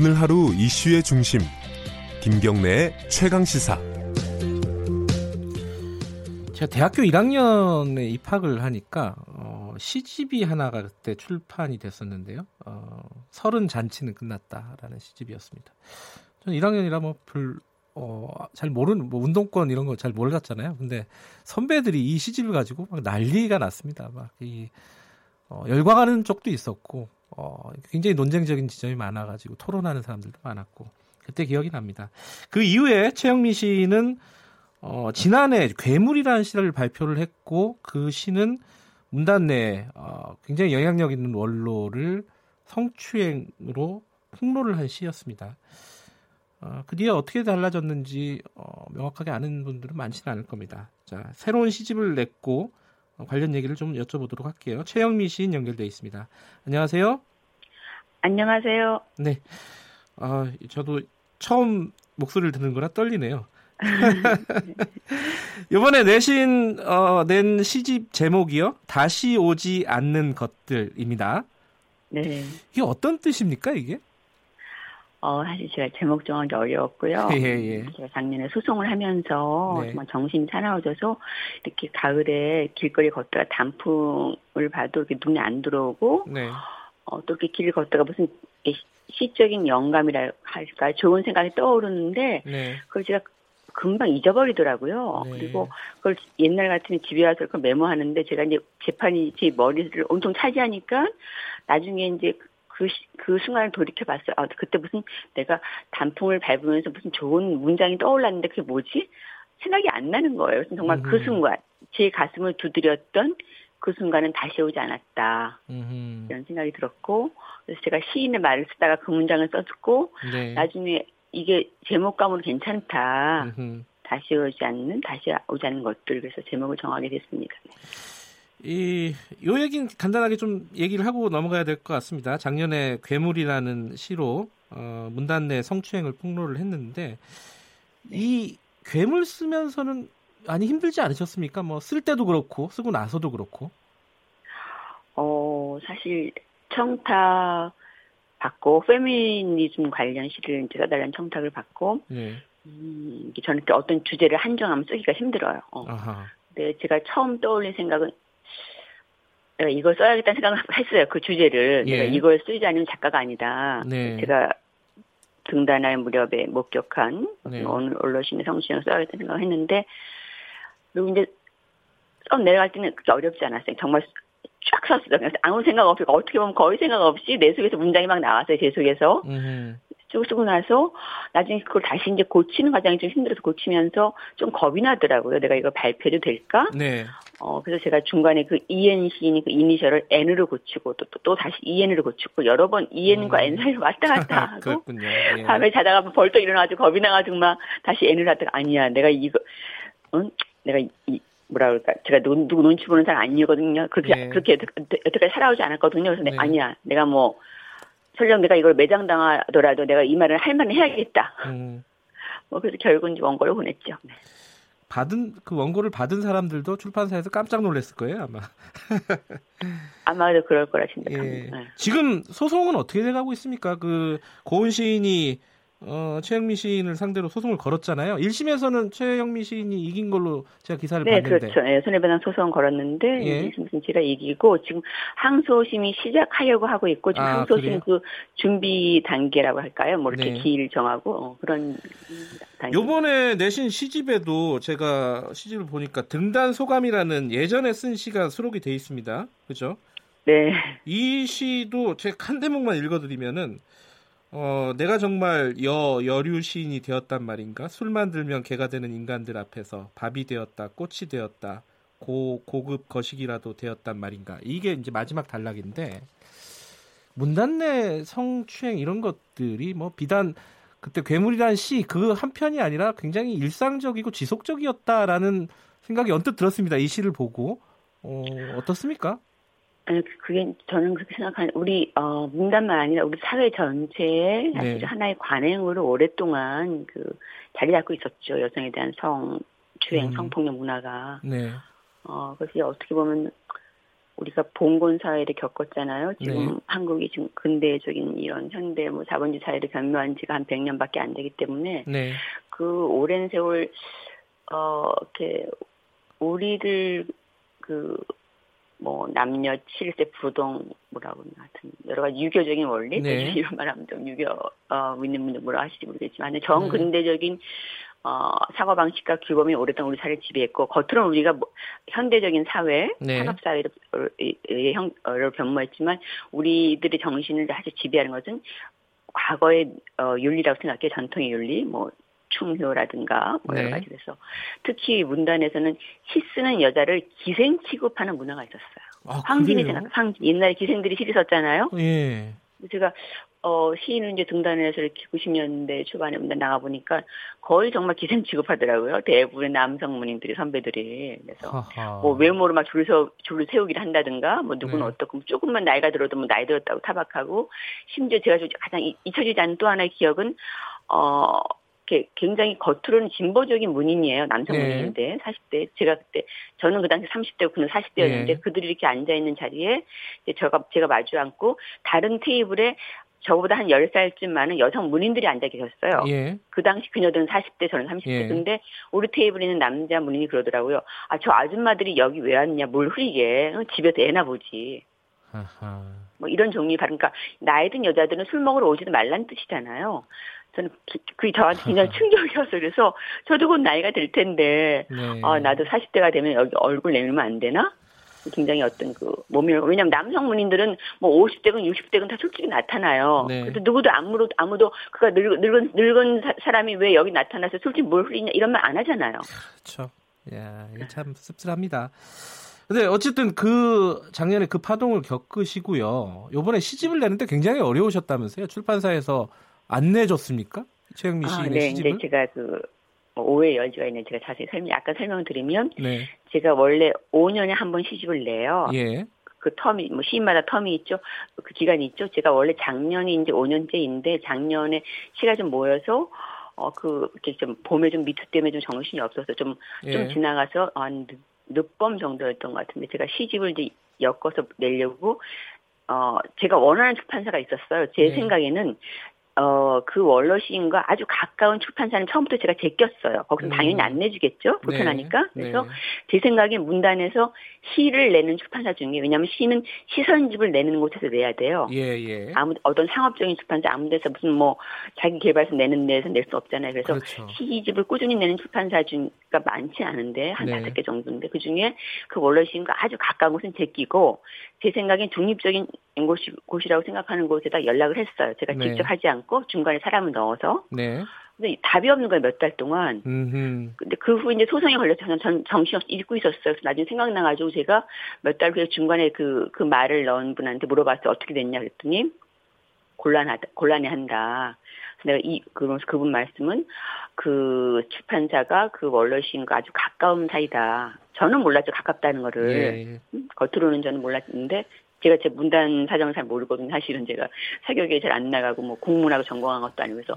오늘 하루 이슈의 중심 김경래의 최강 시사 제가 대학교 1학년에 입학을 하니까 어, 시집이 하나가 그때 출판이 됐었는데요. 어, 서른 잔치는 끝났다라는 시집이었습니다. 저는 1학년이라 뭐별 어, 잘 모르는 뭐 운동권 이런 거 잘 몰랐잖아요. 근데 선배들이 이 시집을 가지고 막 난리가 났습니다. 막이 어, 열광하는 쪽도 있었고 어, 굉장히 논쟁적인 지점이 많아가지고 토론하는 사람들도 많았고 그때 기억이 납니다. 그 이후에 최영미 씨는 어, 지난해 괴물이라는 시를 발표를 했고 그 시는 문단 내에 어, 굉장히 영향력 있는 원로를 성추행으로 폭로를 한 시였습니다. 어, 그 뒤에 어떻게 달라졌는지 어, 명확하게 아는 분들은 많지는 않을 겁니다. 자, 새로운 시집을 냈고 어, 관련 얘기를 좀 여쭤보도록 할게요. 최영미 시인 연결돼 있습니다. 안녕하세요. 안녕하세요. 네. 아, 저도 처음 목소리를 듣는 거라 떨리네요. 이번에 내신 어, 낸 시집 제목이요. 다시 오지 않는 것들입니다. 네. 이게 어떤 뜻입니까, 이게? 어, 사실 제가 제목 정하기 어려웠고요. 예, 예. 제가 작년에 소송을 하면서 네. 정말 정신이 사나워져서 이렇게 가을에 길거리 걷다가 단풍을 봐도 이렇게 눈에 안 들어오고 네. 어, 또 이렇게 길 걷다가 무슨 시적인 영감이라 할까 좋은 생각이 떠오르는데 네. 그걸 제가 금방 잊어버리더라고요. 네. 그리고 그걸 옛날 같으면 집에 와서 그걸 메모하는데 제가 이제 재판이 제 머리를 엄청 차지하니까 나중에 이제 그, 시- 그 순간을 돌이켜 봤어요. 아, 그때 무슨 내가 단풍을 밟으면서 무슨 좋은 문장이 떠올랐는데 그게 뭐지? 생각이 안 나는 거예요. 정말 그 음흠. 순간, 제 가슴을 두드렸던 그 순간은 다시 오지 않았다. 음흠. 이런 생각이 들었고, 그래서 제가 시인의 말을 쓰다가 그 문장을 썼고, 네. 나중에 이게 제목감으로 괜찮다. 음흠. 다시 오지 않는, 다시 오지 않는 것들. 그래서 제목을 정하게 됐습니다. 이, 요 얘기는 간단하게 좀 얘기를 하고 넘어가야 될 것 같습니다. 작년에 괴물이라는 시로, 어, 문단 내 성추행을 폭로를 했는데, 이 괴물 쓰면서는 많이 힘들지 않으셨습니까? 뭐, 쓸 때도 그렇고, 쓰고 나서도 그렇고. 어, 사실 청탁 받고, 페미니즘 관련 시를 이제 써달라는 청탁을 받고, 네. 음, 저는 또 어떤 주제를 한정하면 쓰기가 힘들어요. 어. 아하. 근데 제가 처음 떠올린 생각은, 이걸 써야겠다는 생각을 했어요. 그 주제를. 예. 내가 이걸 쓰지 않으면 작가가 아니다. 네. 제가 등단할 무렵에 목격한 네. 어느 언론신의 성추행을 써야겠다는 생각을 했는데, 그리고 이제 써 내려갈 때는 그렇게 어렵지 않았어요. 정말 쫙 썼어요. 아무 생각 없이, 어떻게 보면 거의 생각 없이 내 속에서 문장이 막 나왔어요. 제 속에서. 음 흠. 쭉 쓰고 나서 나중에 그걸 다시 이제 고치는 과정이 좀 힘들어서 고치면서 좀 겁이 나더라고요. 내가 이거 발표해도 될까? 네. 어, 그래서 제가 중간에 그 EN 시인이 그 이니셜을 N으로 고치고 또, 또, 또 다시 EN으로 고치고 여러 번 EN과 음. N 사이로 왔다 갔다 하고 그렇군요. 예. 밤에 자다가 벌떡 일어나가지고 겁이 나가지고 막 다시 N을 하다가 아니야 내가 이거 응? 내가 이 뭐라 그럴까 제가 누구, 누구 눈치 보는 사람 아니거든요 그렇게 네. 그렇게 여태- 여태까지 살아오지 않았거든요 그래서 네. 내가 아니야 내가 뭐 설령 내가 이걸 매장당하더라도 내가 이 말을 할 말은 해야겠다 음, 뭐 그래서 결국은 원고를 보냈죠 네. 받은, 그 원고를 받은 사람들도 출판사에서 깜짝 놀랐을 거예요, 아마. 아마도 그럴 거라 예. 생각합니다 네. 지금 소송은 어떻게 돼가고 있습니까? 그 고은 시인이 어, 최영미 시인을 상대로 소송을 걸었잖아요. 1심에서는 최영미 시인이 이긴 걸로 제가 기사를 네, 봤는데. 그렇죠. 예, 손해배상 소송 걸었는데 예. 무슨 제가 이기고 지금 항소심이 시작하려고 하고 있고 지금 아, 항소심 그래요? 그 준비 단계라고 할까요? 뭐 이렇게 네. 기일 정하고 어, 그런 단계. 요번에 내신 시집에도 제가 시집을 보니까 등단 소감이라는 예전에 쓴 시가 수록이 돼 있습니다. 그죠? 네, 이 시도 제가 한 대목만 읽어드리면은 어, 내가 정말 여 여류 시인이 되었단 말인가? 술만 들면 개가 되는 인간들 앞에서 밥이 되었다, 꽃이 되었다, 고 고급 거식이라도 되었단 말인가? 이게 이제 마지막 단락인데 문단내 성추행 이런 것들이 뭐 비단 그때 괴물이란 시 그 한 편이 아니라 굉장히 일상적이고 지속적이었다라는 생각이 언뜻 들었습니다. 이 시를 보고 어, 어떻습니까? 아니, 그게 저는 그렇게 생각하는 우리 어, 문단만 아니라 우리 사회 전체에 사실 네. 하나의 관행으로 오랫동안 그 자리 잡고 있었죠. 여성에 대한 성 추행, 음. 성폭력 문화가. 네. 어, 그래서 어떻게 보면 우리가 봉건 사회를 겪었잖아요. 지금 네. 한국이 지금 근대적인 이런 현대 뭐 자본주의 사회를 경유한 지가 한 100년밖에 안 되기 때문에 네. 그 오랜 세월 어 이렇게 우리들 그 뭐 남녀 칠세 부동 뭐라고 하여튼 여러 가지 유교적인 원리 네. 이런 말하면 좀 유교 어 믿는 분들 뭐라 하실지 모르겠지만 네. 정근대적인 어 사고 방식과 규범이 오랫동안 우리 사회를 지배했고 겉으로는 우리가 뭐, 현대적인 사회 네. 산업 사회를 형을 변모했지만 우리들의 정신을 아주 지배하는 것은 과거의 어, 윤리라고 생각해 전통의 윤리 뭐 충효라든가 뭐 여러 네. 가지 그래서 특히 문단에서는 시 쓰는 여자를 기생 취급하는 문화가 있었어요. 아, 황진이잖아. 그래요? 황 옛날에 기생들이 시를 썼잖아요. 예. 제가 어 시인은 이제 등단해서 이렇게 90년대 초반에 문단 나가 보니까 거의 정말 기생 취급하더라고요. 대부분의 남성 문인들이 선배들이 그래서 하하. 뭐 외모로 막 줄을 서 줄을 세우기를 한다든가 뭐 누구는 네. 어떻고 조금만 나이가 들어도 뭐 나이 들었다고 타박하고 심지어 제가 좀 가장 이- 잊혀지지 않는 또 하나의 기억은 어 이렇게 굉장히 겉으로는 진보적인 문인이에요 남성 네. 문인인데 40대 제가 그때 저는 그 당시 30대고 그는 40대였는데 네. 그들이 이렇게 앉아 있는 자리에 제가 제가 마주 앉고 다른 테이블에 저보다 한 10살쯤 많은 여성 문인들이 앉아 계셨어요. 예. 그 당시 그녀들은 40대, 저는 30대. 예. 근데 우리 테이블에 있는 남자 문인이 그러더라고요. 아, 저 아줌마들이 여기 왜 왔냐, 뭘 흐리게. 어, 집에서 애나 보지. 하하. 뭐 이런 종류의 발, 그러니까 나이 든 여자들은 술 먹으러 오지도 말란 뜻이잖아요. 저는 기- 그게 저한테 굉장히 충격이어서 그래서 저도 곧 나이가 될 텐데, 네. 아, 나도 40대가 되면 여기 얼굴 내밀면 안 되나? 굉장히 어떤 그 몸이 왜냐면 남성 문인들은 뭐 50대건 60대건 다 솔직히 나타나요. 네. 그래서 누구도 아무도 아무도 그가 늙, 늙은 늙은 사- 사람이 왜 여기 나타나서 솔직히 뭘 흐리냐 이런 말 안 하잖아요. 그렇죠. 야, 이게 참 씁쓸합니다. 근데 어쨌든 그 작년에 그 파동을 겪으시고요. 요번에 시집을 내는데 굉장히 어려우셨다면서요. 출판사에서 안 내줬습니까? 최영미 아, 시인의 네, 시집을? 이제 제가 그뭐 오해 여지가 있는 제가 자세히 설명 약간 설명드리면 네. 제가 원래 5년에 한 번 시집을 내요. 예. 그 텀이 뭐 시인마다 텀이 있죠. 그 기간이 있죠. 제가 원래 작년이 이제 5년째인데 작년에 시가 좀 모여서 어 그 이렇게 좀 봄에 좀 미투 때문에 좀 정신이 없어서 좀좀 예. 지나가서 한 늦- 늦범 정도였던 것 같은데 제가 시집을 이제 엮어서 내려고 어 제가 원하는 출판사가 있었어요. 제 네. 생각에는 어그 원로 시인과 아주 가까운 출판사는 처음부터 제가 제꼈어요. 거기서 음. 당연히 안 내주겠죠. 불편하니까. 그래서 네. 제 생각에 문단에서 시를 내는 출판사 중에 왜냐하면 시는 시선집을 내는 곳에서 내야 돼요. 예, 예. 아무 어떤 상업적인 출판사 아무 데서 무슨 뭐 자기 개발서 내는 데서 낼 수 없잖아요. 그래서 그렇죠. 시집을 꾸준히 내는 출판사 중가 많지 않은데 한 네. 다섯 개 정도인데 그 중에 그 원로시인과 아주 가까운 곳은 제끼고 제 생각엔 중립적인 곳이, 곳이라고 생각하는 곳에다 연락을 했어요. 제가 네. 직접 하지 않고 중간에 사람을 넣어서 네. 근데 답이 없는 거예요 몇 달 동안. 음. 근데 그 후 이제 소송이 걸려서 저는 전 정신없이 읽고 있었어요. 그래서 나중에 생각나가지고 제가 몇 달 후에 중간에 그, 그 말을 넣은 분한테 물어봤어요. 어떻게 됐냐 그랬더니 곤란하다, 곤란해 한다. 그래서 내가 이, 그러면서 그분 말씀은 그 출판사가 그 원로시인과 아주 가까운 사이다. 저는 몰랐죠. 가깝다는 거를. 예. 음, 겉으로는 저는 몰랐는데 제가 제 문단 사정을 잘 모르거든요. 사실은 제가 사격에 잘 안 나가고 뭐 공문하고 전공한 것도 아니고 그래서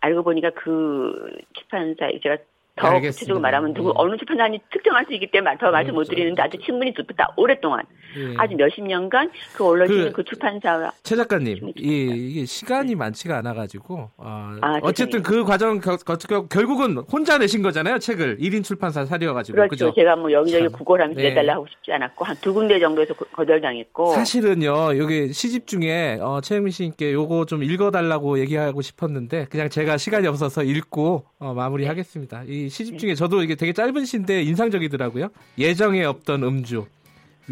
알고 보니까 그 출판사 제가 더 음. 알겠습니다. 구체적으로 말하면 누구 예. 어느 출판사인지 특정할 수 있기 때문에 더 말씀 못 그렇죠. 드리는데 아주 친분이 깊다 오랫동안 예. 아주 몇십 년간 그 원로시는 그- 그, 출판사와 최 작가님, 이, 이게 시간이 많지가 않아가지고, 어, 아, 어쨌든 그 과정, 겨, 겨, 겨- 결국은 혼자 내신 거잖아요, 책을. 1인 출판사 사려가지고. 그렇죠. 그죠? 제가 뭐 여기저기 참. 구걸하면서 네. 내달라 하고 싶지 않았고 한 두 군데 정도에서 거- 거절당했고 사실은요, 여기 시집 중에, 어, 최영민 씨께 요거 좀 읽어달라고 얘기하고 싶었는데, 그냥 제가 시간이 없어서 읽고, 어, 마무리하겠습니다. 이 시집 중에 저도 이게 되게 짧은 시인데 인상적이더라고요. 예정에 없던 음주.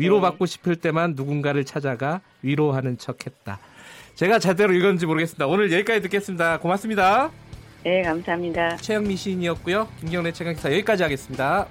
위로받고 싶을 때만 누군가를 찾아가 위로하는 척 했다. 제가 제대로 읽었는지 모르겠습니다. 오늘 여기까지 듣겠습니다. 고맙습니다. 네 감사합니다. 최영미 시인이었고요. 김경래 최강기사 여기까지 하겠습니다.